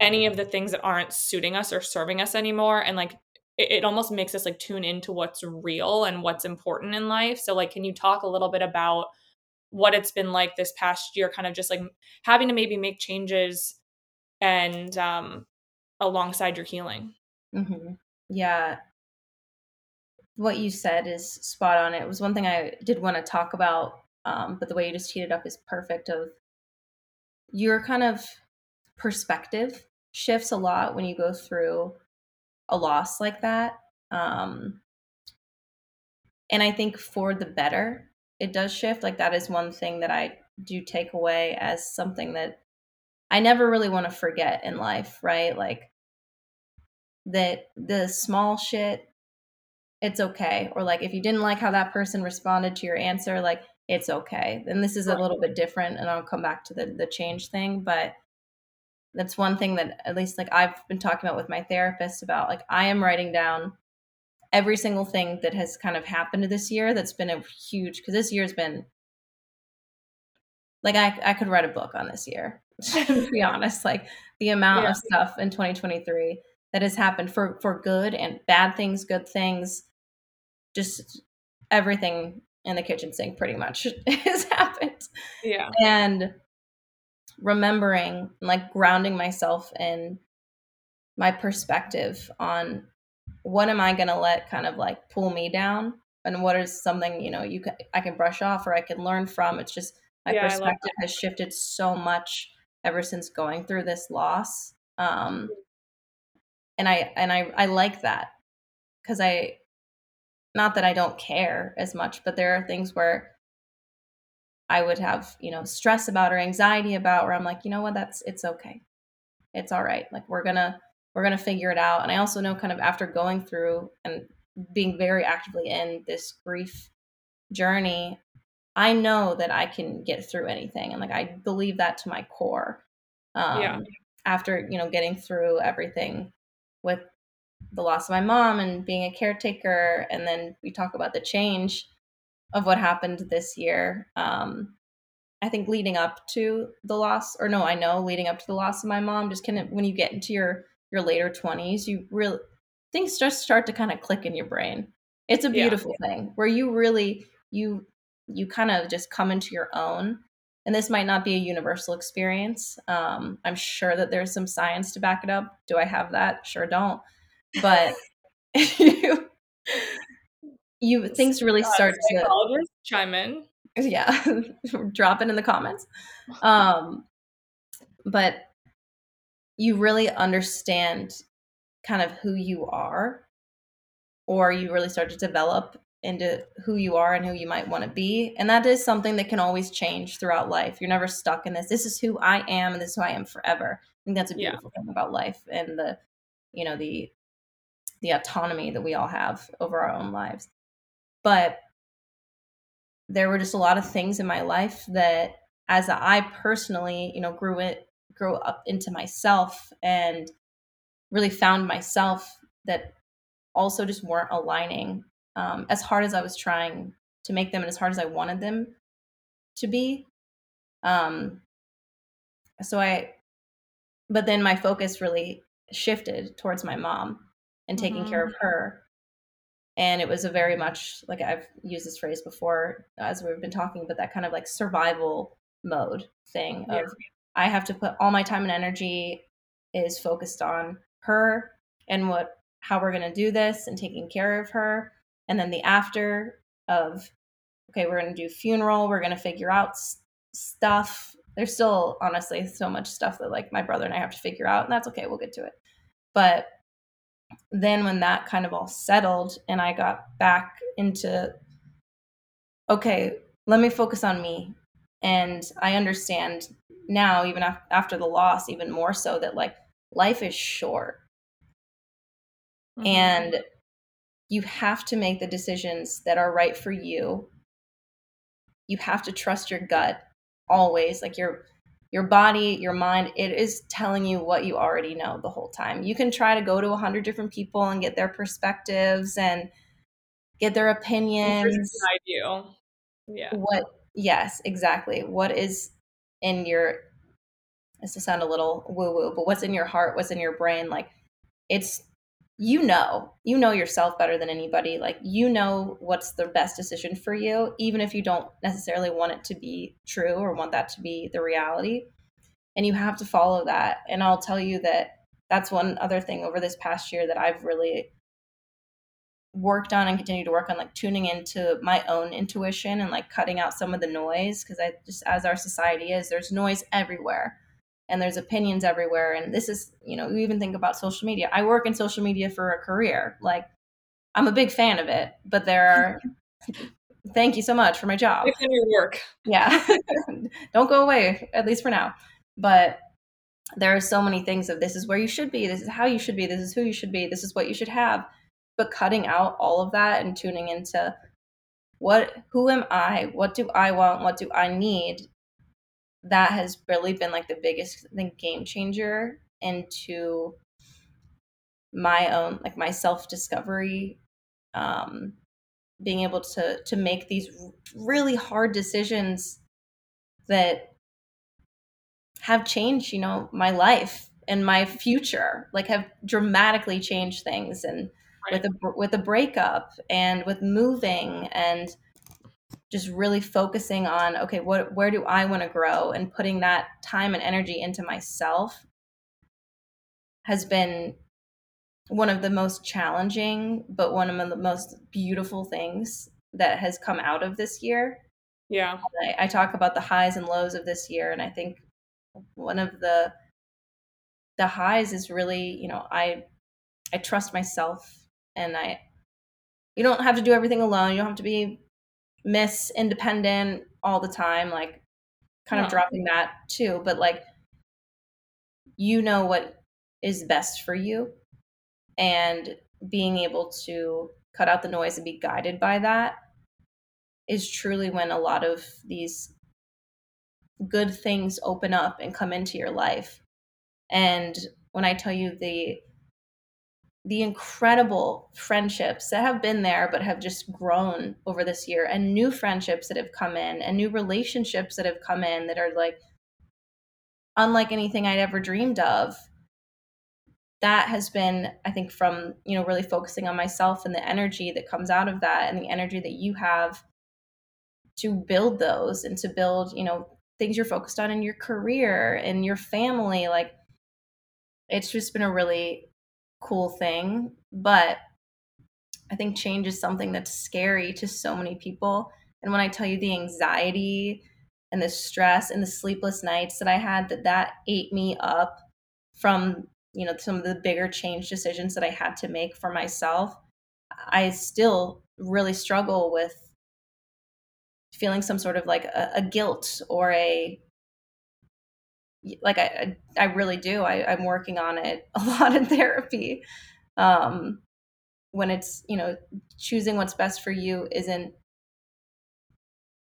any of the things that aren't suiting us or serving us anymore and like it, it almost makes us like tune into what's real and what's important in life. So like can you talk a little bit about what it's been like this past year kind of just like having to maybe make changes and um alongside your healing? Mm-hmm. yeah. What you said is spot on. It was one thing i did want to talk about um, but the way you just teed it up is perfect of your kind of perspective shifts a lot when you go through a loss like that um, and i think for the better it does shift like that is one thing that i do take away as something that i never really want to forget in life right? Like that the small shit it's okay or like if you didn't like how that person responded to your answer like it's okay. And this is a little bit different and i'll come back to the the change thing but that's one thing that at least like i've been talking about with my therapist about like i am writing down every single thing that has kind of happened this year that's been a huge because this year's been like I, I could write a book on this year to be honest like the amount Yeah. of stuff in 2023 that has happened for for good and bad things good things just everything in the kitchen sink pretty much has happened yeah and remembering like grounding myself in my perspective on what am i going to let kind of like pull me down and what is something you know you can i can brush off or i can learn from. It's just my Yeah, perspective has shifted so much ever since going through this loss um and i and i i like that because i not that i don't care as much but there are things where I would have, you know, stress about or anxiety about where I'm like, you know what, that's it's okay. It's all right. Like we're gonna we're gonna figure it out. And I also know kind of after going through and being very actively in this grief journey, I know that I can get through anything. And like I believe that to my core. Um Yeah. after, you know, getting through everything with the loss of my mom and being a caretaker and then we talk about the change of what happened this year. Um, I think leading up to the loss, or no, I know leading up to the loss of my mom, just kind of when you get into your your later twenties, you really things just start to kind of click in your brain. It's a Yeah. beautiful thing where you really you you kind of just come into your own. And this might not be a universal experience. Um, I'm sure that there's some science to back it up. Do I have that? Sure, don't. But you, you things really Uh, start to chime in yeah drop it in the comments um but you really understand kind of who you are or you really start to develop into who you are and who you might want to be. And that is something that can always change throughout life. You're never stuck in this. This is who I am and this is who I am forever. I think that's a beautiful yeah. thing about life and the, you know, the the autonomy that we all have over our own lives. But there were just a lot of things in my life that as I personally, you know, grew it grew up into myself and really found myself that also just weren't aligning um, as hard as I was trying to make them and as hard as I wanted them to be. Um, so I, but then my focus really shifted towards my mom and taking mm-hmm. care of her. And it was a very much like I've used this phrase before as we've been talking, but that kind of like survival mode thing yeah. of I have to put all my time and energy is focused on her and what how we're going to do this and taking care of her. And then the after of okay we're going to do funeral we're going to figure out s- stuff. There's still honestly so much stuff that like my brother and i have to figure out and that's okay we'll get to it. But then when that kind of all settled and i got back into okay let me focus on me. And i understand now even af- after the loss even more so that like life is short. Mm-hmm. and you have to make the decisions that are right for you. You have to trust your gut always like your your body your mind it is telling you what you already know the whole time. You can try to go to a hundred different people and get their perspectives and get their opinions. you yeah. What yes exactly. What is in your this to sound a little woo woo but what's in your heart what's in your brain like it's you know you know yourself better than anybody. Like you know what's the best decision for you even if you don't necessarily want it to be true or want that to be the reality. And you have to follow that. And i'll tell you that that's one other thing over this past year that i've really worked on and continue to work on like tuning into my own intuition and like cutting out some of the noise because i just as our society is there's noise everywhere and there's opinions everywhere. And this is you know you even think about social media. I work in social media for a career. Like i'm a big fan of it but there are thank you so much for my job. It's in your work. Yeah. Don't go away at least for now. But there are so many things of this is where you should be this is how you should be this is who you should be this is what you should have. But cutting out all of that and tuning into what who am i? What do i want? What do i need that has really been like the biggest I think game changer into my own like my self discovery um being able to to make these really hard decisions that have changed you know my life and my future like have dramatically changed things and right. with a with a breakup and with moving and just really focusing on okay what where do i want to grow? And putting that time and energy into myself has been one of the most challenging but one of the most beautiful things that has come out of this year. Yeah. I, I talk about the highs and lows of this year and i think one of the the highs is really you know i i trust myself and i you don't have to do everything alone. You don't have to be miss independent all the time like kind of dropping that too but like you know what is best for you and being able to cut out the noise and be guided by that is truly when a lot of these good things open up and come into your life. And when i tell you the the incredible friendships that have been there but have just grown over this year and new friendships that have come in and new relationships that have come in that are like unlike anything I'd ever dreamed of that has been i think from you know really focusing on myself and the energy that comes out of that and the energy that you have to build those and to build you know things you're focused on in your career and your family like it's just been a really cool thing. But I think change is something that's scary to so many people. And when I tell you the anxiety and the stress and the sleepless nights that I had, that that ate me up from you know some of the bigger change decisions that i had to make for myself i still really struggle with feeling some sort of like a, a guilt or a like I, I really do. I, I'm working on it a lot in therapy. Um, when it's you know choosing what's best for you isn't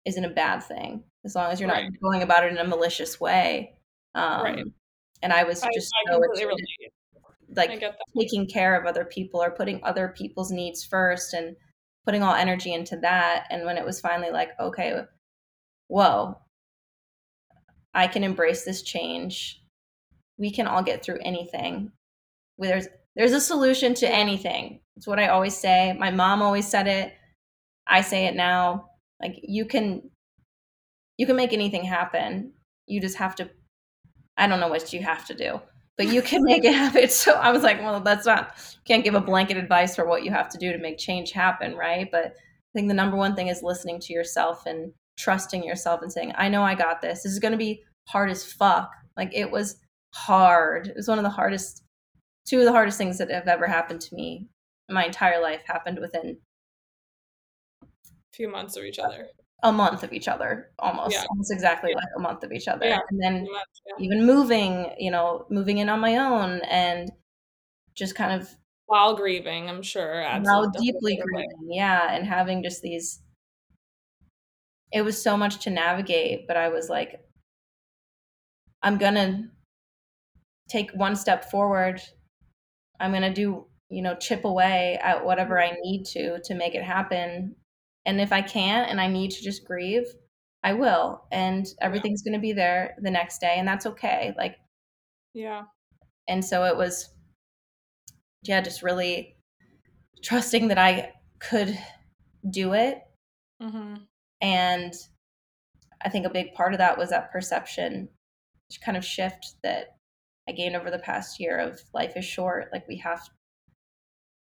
isn't a bad thing as long as you're right. not going about it in a malicious way. Um, right. And I was just I, so I like taking care of other people or putting other people's needs first and putting all energy into that. And when it was finally like, okay, whoa, I can embrace this change. We can all get through anything. There's there's a solution to anything. It's what I always say. My mom always said it. I say it now. Like you can you can make anything happen. You just have to I don't know what you have to do, but you can make it happen. So I was like, well, that's not can't give a blanket advice for what you have to do to make change happen, right? But I think the number one thing is listening to yourself and trusting yourself and saying, I know I got this. This is going to be hard as fuck. Like it was hard. It was one of the hardest two of the hardest things that have ever happened to me my entire life happened within a few months of each other a month of each other almost yeah. almost exactly yeah. like a month of each other yeah. and then even moving you know moving in on my own and just kind of while grieving i'm sure while deeply grieving yeah and having just these it was so much to navigate but i was like i'm gonna take one step forward i'm gonna do you know chip away at whatever i need to to make it happen and if I can't and I need to just grieve, I will. And everything's going to be there the next day. And that's okay. Like, yeah. And so it was, yeah, just really trusting that I could do it. Mm-hmm. And I think a big part of that was that perception kind of shift that I gained over the past year of life is short. Like we have,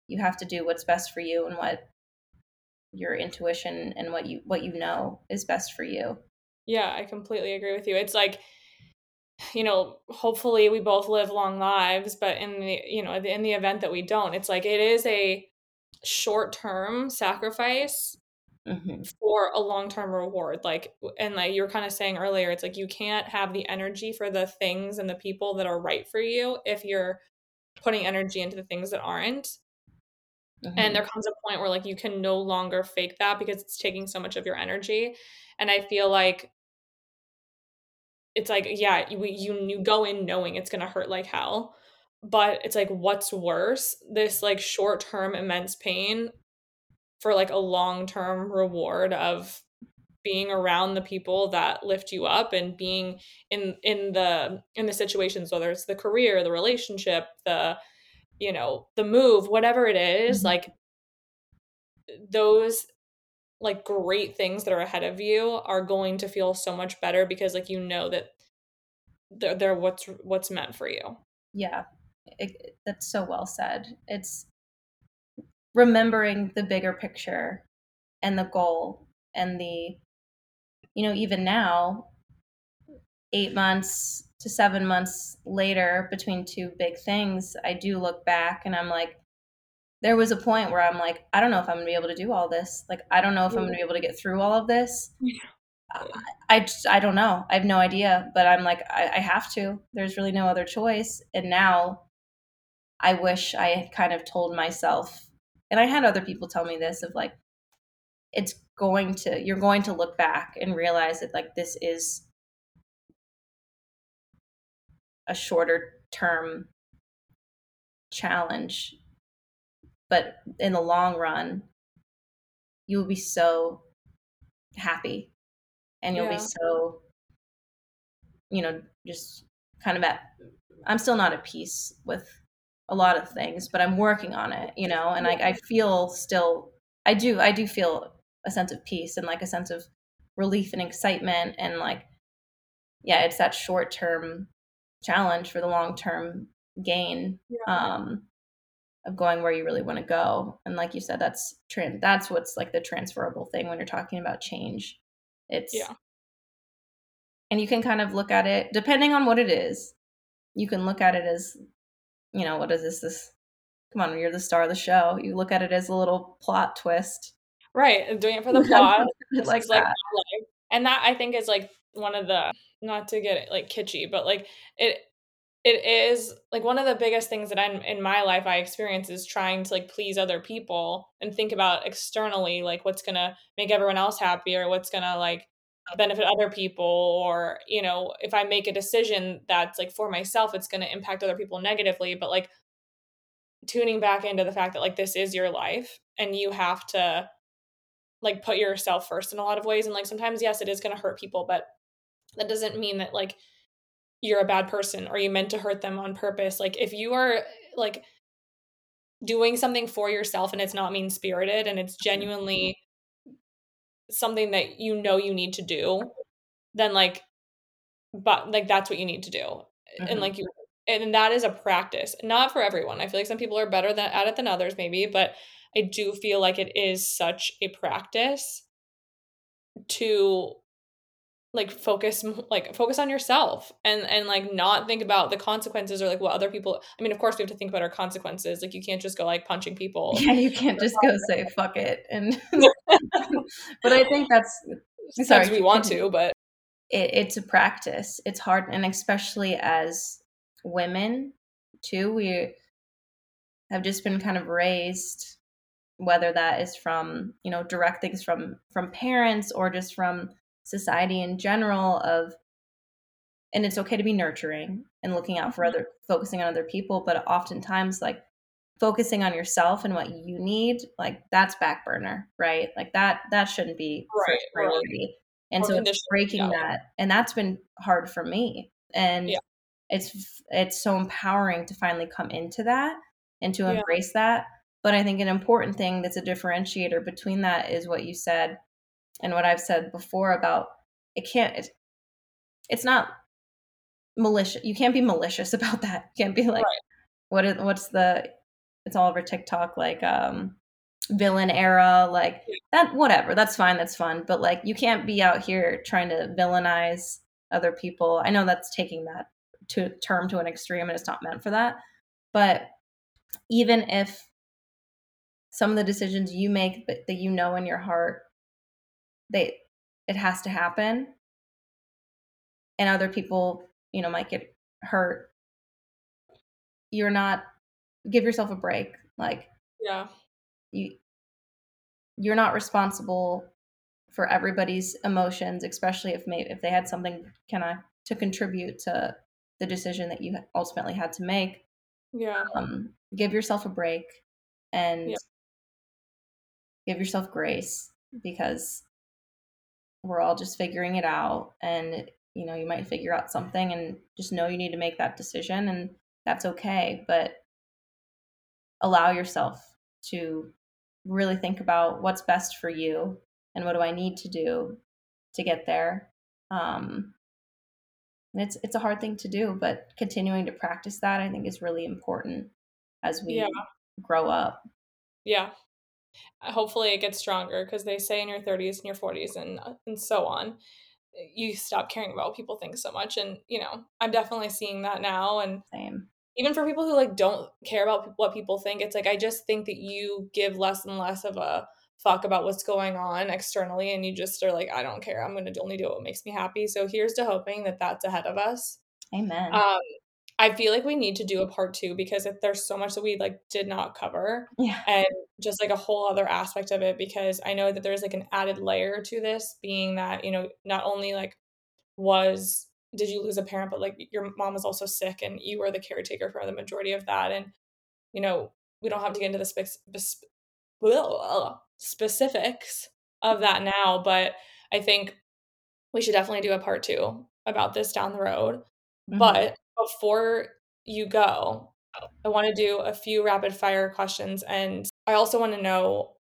you have to do what's best for you and what your intuition and what you what you know is best for you. Yeah, I completely agree with you. It's like you know, hopefully we both live long lives, but in the you know, in the event that we don't, it's like it is a short-term sacrifice mm-hmm. for a long-term reward. Like and like you were kind of saying earlier, it's like you can't have the energy for the things and the people that are right for you if you're putting energy into the things that aren't. Mm-hmm. And there comes a point where like you can no longer fake that because it's taking so much of your energy. And I feel like it's like yeah, you you, you go in knowing it's going to hurt like hell. But it's like what's worse? This like short-term immense pain for like a long-term reward of being around the people that lift you up and being in in the in the situations whether it's the career the relationship the you know the move whatever it is, mm-hmm. like those like great things that are ahead of you are going to feel so much better because like you know that they're, they're what's what's meant for you. Yeah. It, that's so well said. It's remembering the bigger picture and the goal and the you know even now eight months to seven months later between two big things, I do look back and I'm like, there was a point where I'm like, I don't know if I'm gonna be able to do all this. Like, I don't know if I'm gonna be able to get through all of this. I, I, just, I don't know. I have no idea. But I'm like, I, I have to. There's really no other choice. And now, I wish I had kind of told myself, and I had other people tell me this of like, it's going to, you're going to look back and realize that like this is a shorter term challenge but in the long run you will be so happy and you'll yeah. be so you know just kind of at i'm still not at peace with a lot of things but i'm working on it you know and I, I feel still i do i do feel a sense of peace and like a sense of relief and excitement and like yeah it's that short term challenge for the long term gain yeah. um, of going where you really want to go. And like you said, that's trans. That's what's like the transferable thing when you're talking about change. It's yeah. And you can kind of look at it depending on what it is. You can look at it as you know, what is this? This, come on, you're the star of the show. You look at it as a little plot twist. Right. Doing it for the plot. like like that. and that I think is like one of the not to get it like kitschy, but like it it is like one of the biggest things that I'm in my life I experience is trying to like please other people and think about externally like what's gonna make everyone else happy or what's gonna like benefit other people or you know if I make a decision that's like for myself it's gonna impact other people negatively but like tuning back into the fact that like this is your life and you have to like put yourself first in a lot of ways and like sometimes yes it is gonna hurt people but that doesn't mean that like you're a bad person or you meant to hurt them on purpose. Like if you are like doing something for yourself and it's not mean spirited and it's mm-hmm. genuinely something that you know you need to do, then like but like that's what you need to do. Mm-hmm. And like you and that is a practice. Not for everyone. I feel like some people are better than, at it than others maybe, but I do feel like it is such a practice to like focus like focus on yourself and and like not think about the consequences or like what other people i mean of course we have to think about our consequences like you can't just go like punching people. Yeah you can't just go say fuck it and but i think that's sorry we want to but it, it's a practice. It's hard and especially as women too we have just been kind of raised whether that is from you know direct things from from parents or just from society in general of and it's okay to be nurturing and looking out for mm-hmm. other focusing on other people but oftentimes like focusing on yourself and what you need like that's back burner right like that that shouldn't be right, priority right. and or so it's breaking yeah. that and that's been hard for me and yeah. it's it's so empowering to finally come into that and to yeah. embrace that but i think an important thing that's a differentiator between that is what you said and what I've said before about it can't it, it's not malicious. You can't be malicious about that. You can't be like right. what is what's the it's all over TikTok like um villain era like that whatever. That's fine, that's fun, but like you can't be out here trying to villainize other people. I know that's taking that to term to an extreme and it's not meant for that. But even if some of the decisions you make that, that you know in your heart they it has to happen. And other people you know might get hurt. You're not give yourself a break like yeah. you you're not responsible for everybody's emotions especially if maybe if they had something kind of to contribute to the decision that you ultimately had to make. Yeah. Um give yourself a break and yeah. give yourself grace because we're all just figuring it out and you know you might figure out something and just know you need to make that decision and that's okay but allow yourself to really think about what's best for you and what do i need to do to get there um and it's it's a hard thing to do but continuing to practice that i think is really important as we yeah. grow up yeah hopefully it gets stronger because they say in your 30s and your 40s and uh, and so on you stop caring about what people think so much and you know i'm definitely seeing that now and Same. even for people who like don't care about what people think it's like i just think that you give less and less of a fuck about what's going on externally and you just are like i don't care i'm going to only do what makes me happy. So here's to hoping that that's ahead of us. Amen. Um I feel like we need to do a part two because if there's so much that we like did not cover. Yeah. And just like a whole other aspect of it because I know that there's like an added layer to this being that, you know, not only like was did you lose a parent, but like your mom was also sick and you were the caretaker for the majority of that. And, you know, we don't have to get into the spe- specifics of that now, but I think we should definitely do a part two about this down the road. Mm-hmm. But before you go, I want to do a few rapid fire questions. And I also want to know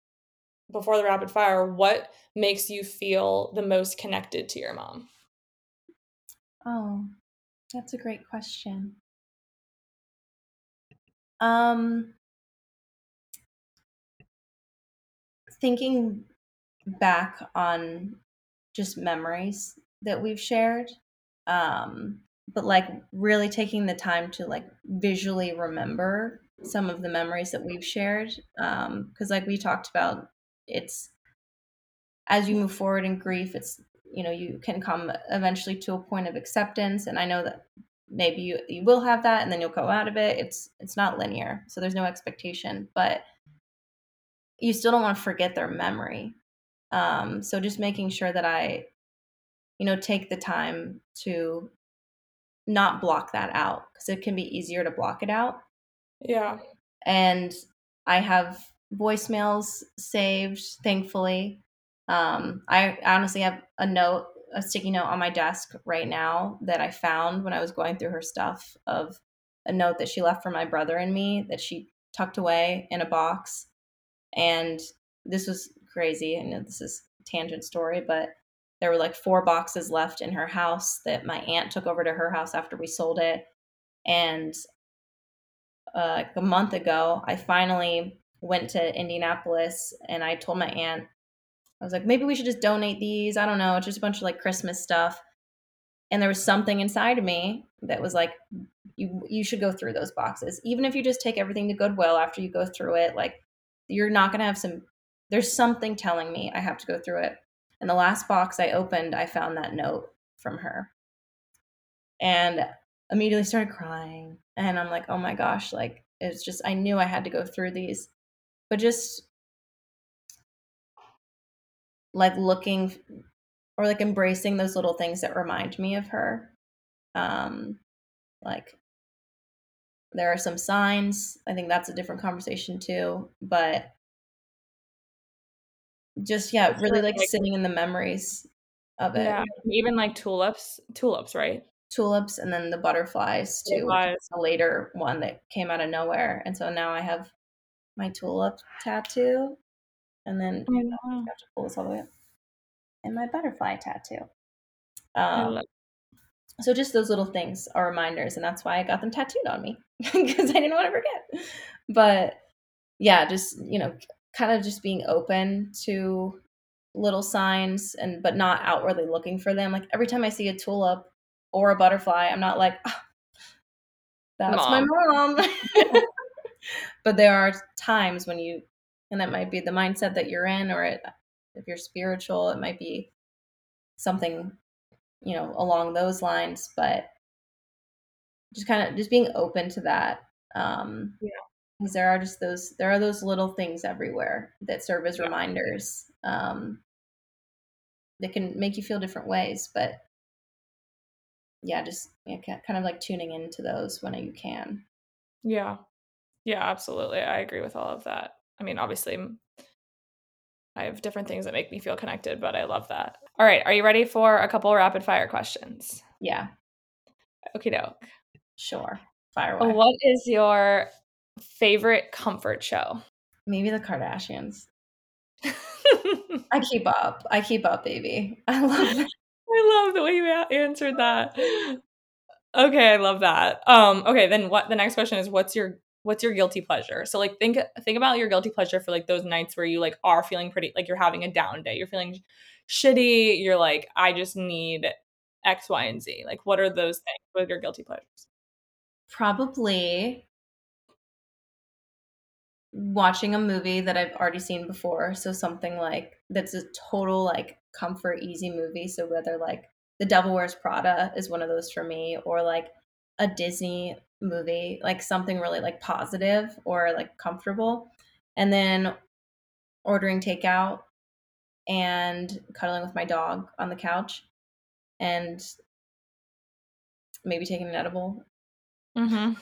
before the rapid fire, what makes you feel the most connected to your mom? Oh, that's a great question. Um, thinking back on just memories that we've shared, um, but like really taking the time to like visually remember some of the memories that we've shared um because like we talked about it's as you move forward in grief it's you know you can come eventually to a point of acceptance and i know that maybe you, you will have that and then you'll go out of it. It's it's not linear so there's no expectation but you still don't want to forget their memory. Um so just making sure that i you know take the time to not block that out because it can be easier to block it out Yeah. and I have voicemails saved, thankfully. Um, I honestly have a note, a sticky note on my desk right now that I found when I was going through her stuff of a note that she left for my brother and me that she tucked away in a box. And this was crazy. I know this is a tangent story, but there were like four boxes left in her house that my aunt took over to her house after we sold it. And uh, a month ago, I finally went to Indianapolis and I told my aunt, I was like, maybe we should just donate these. I don't know. It's just a bunch of like Christmas stuff. And there was something inside of me that was like, you you should go through those boxes. Even if you just take everything to Goodwill after you go through it, like you're not gonna have some there's something telling me I have to go through it. And the last box I opened, I found that note from her. And immediately started crying. And I'm like, oh my gosh, like it's just I knew I had to go through these. But just like looking or like embracing those little things that remind me of her. Um like there are some signs. I think that's a different conversation too, but just yeah, really like Like- sitting in the memories of it. Yeah. Even like tulips, tulips, right? Tulips and then the butterflies too. Butterflies. A later one that came out of nowhere, and so now I have my tulip tattoo, and then. I have to pull this all the way up, and my butterfly tattoo. Um, so just those little things are reminders, and that's why I got them tattooed on me because I didn't want to forget. But yeah, just you know, kind of just being open to little signs and but not outwardly looking for them. Like every time I see a tulip or a butterfly, I'm not like, "Ah, that's my mom. but there are times when you, and that might be the mindset that you're in, or it, if you're spiritual, it might be something, you know, along those lines. But just kind of just being open to that. Um, Yeah. Because there are just those there are those little things everywhere that serve as reminders um, that can make you feel different ways but yeah just kind of like tuning into those when you can Yeah. Yeah, absolutely. I agree with all of that. I mean, obviously, i have different things that make me feel connected, but I love that. All right. Are you ready for a couple rapid fire questions? yeah Okay, doke. sure fire away What is your favorite comfort show? maybe the kardashians I keep up i keep up baby i love that I love the way you answered that. Okay, I love that. Um, okay, then what the next question is what's your what's your guilty pleasure? So like think think about your guilty pleasure for like those nights where you like are feeling pretty like you're having a down day. You're feeling shitty, you're like I just need X, Y, and Z. Like what are those things? What are your guilty pleasures? probably watching a movie that I've already seen before. So something like that's a total like comfort easy movie. So whether like The Devil Wears Prada is one of those for me, or like a Disney movie, like something really like positive or like comfortable. And then ordering takeout and cuddling with my dog on the couch and maybe taking an edible. Mm-hmm.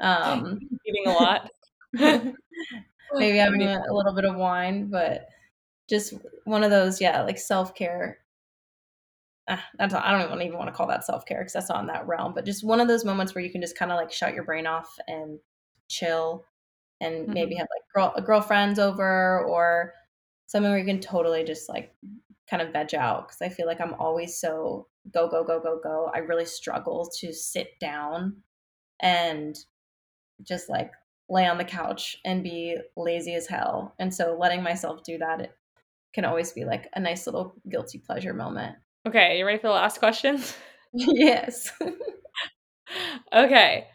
Um Eating a lot. maybe having a, a little bit of wine, but just one of those, yeah, like self care. Ah, that's I don't even want to call that self care because that's not in that realm. But just one of those moments where you can just kind of like shut your brain off and chill, and maybe have like girl girlfriends over or something where you can totally just like kind of veg out because I feel like I'm always so go go go go go. I really struggle to sit down and just like lay on the couch and be lazy as hell. And so letting myself do that it can always be like a nice little guilty pleasure moment. Okay, you ready for the last question? yes. okay.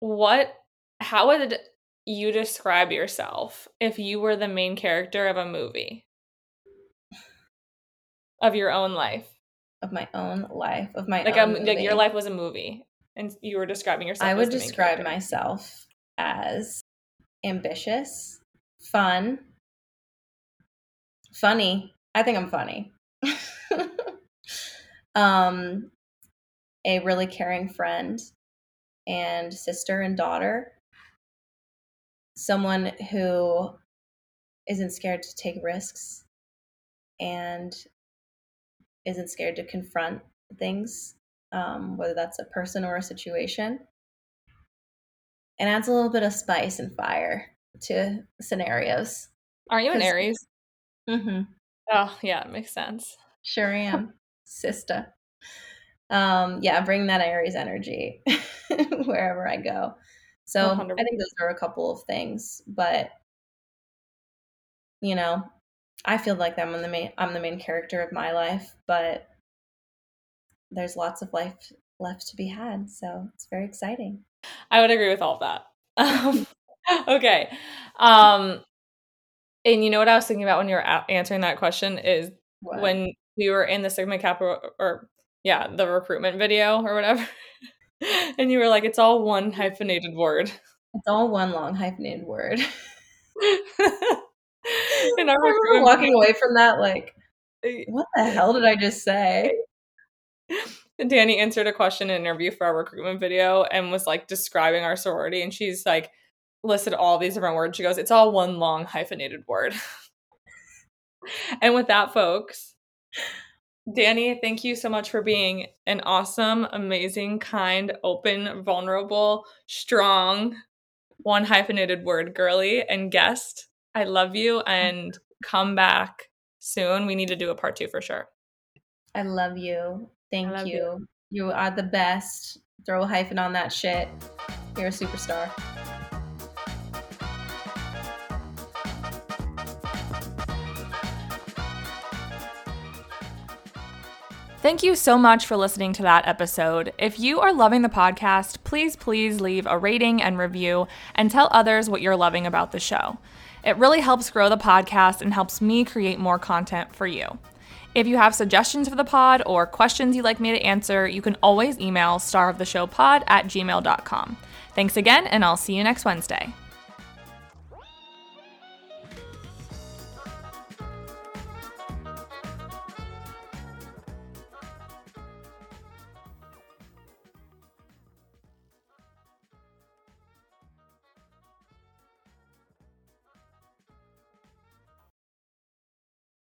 What how would you describe yourself if you were the main character of a movie? Of your own life. Of my own life, of my Like own um like your life was a movie and you were describing yourself I would describe character. myself as ambitious, fun, funny. I think I'm funny. um, a really caring friend and sister and daughter. Someone who isn't scared to take risks and isn't scared to confront things, um, whether that's a person or a situation and adds a little bit of spice and fire to scenarios. Aren't you an Aries? Mm-hmm. Oh, yeah, it makes sense. Sure am, sister. Um, yeah, bring that Aries energy wherever I go. So I 100%. think those are a couple of things, but you know, I feel like I'm the main I'm the main character of my life, but there's lots of life left to be had, so it's very exciting. I would agree with all of that. Um, okay. Um, and you know what I was thinking about when you were a- answering that question is What? when we were in the Sigma Kappa or, yeah, the recruitment video or whatever. and you were like, it's all one hyphenated word. it's all one long hyphenated word. and I remember walking away from that like, what the hell did I just say? Dani answered a question in an interview for our recruitment video and was like describing our sorority and she's like listed all these different words. She goes, It's all one long hyphenated word. and with that, folks, Dani, thank you so much for being an awesome, amazing, kind, open, vulnerable, strong, one hyphenated word girly and guest. I love you and come back soon. We need to do a part two for sure. I love you. Thank you. you. you. are the best. Throw a hyphen on that shit. You're a superstar. Thank you so much for listening to that episode. If you are loving the podcast, please, please leave a rating and review and tell others what you're loving about the show. It really helps grow the podcast and helps me create more content for you. If you have suggestions for the pod or questions you'd like me to answer, you can always email staroftheshowpod at gmail.com. Thanks again, and I'll see you next Wednesday.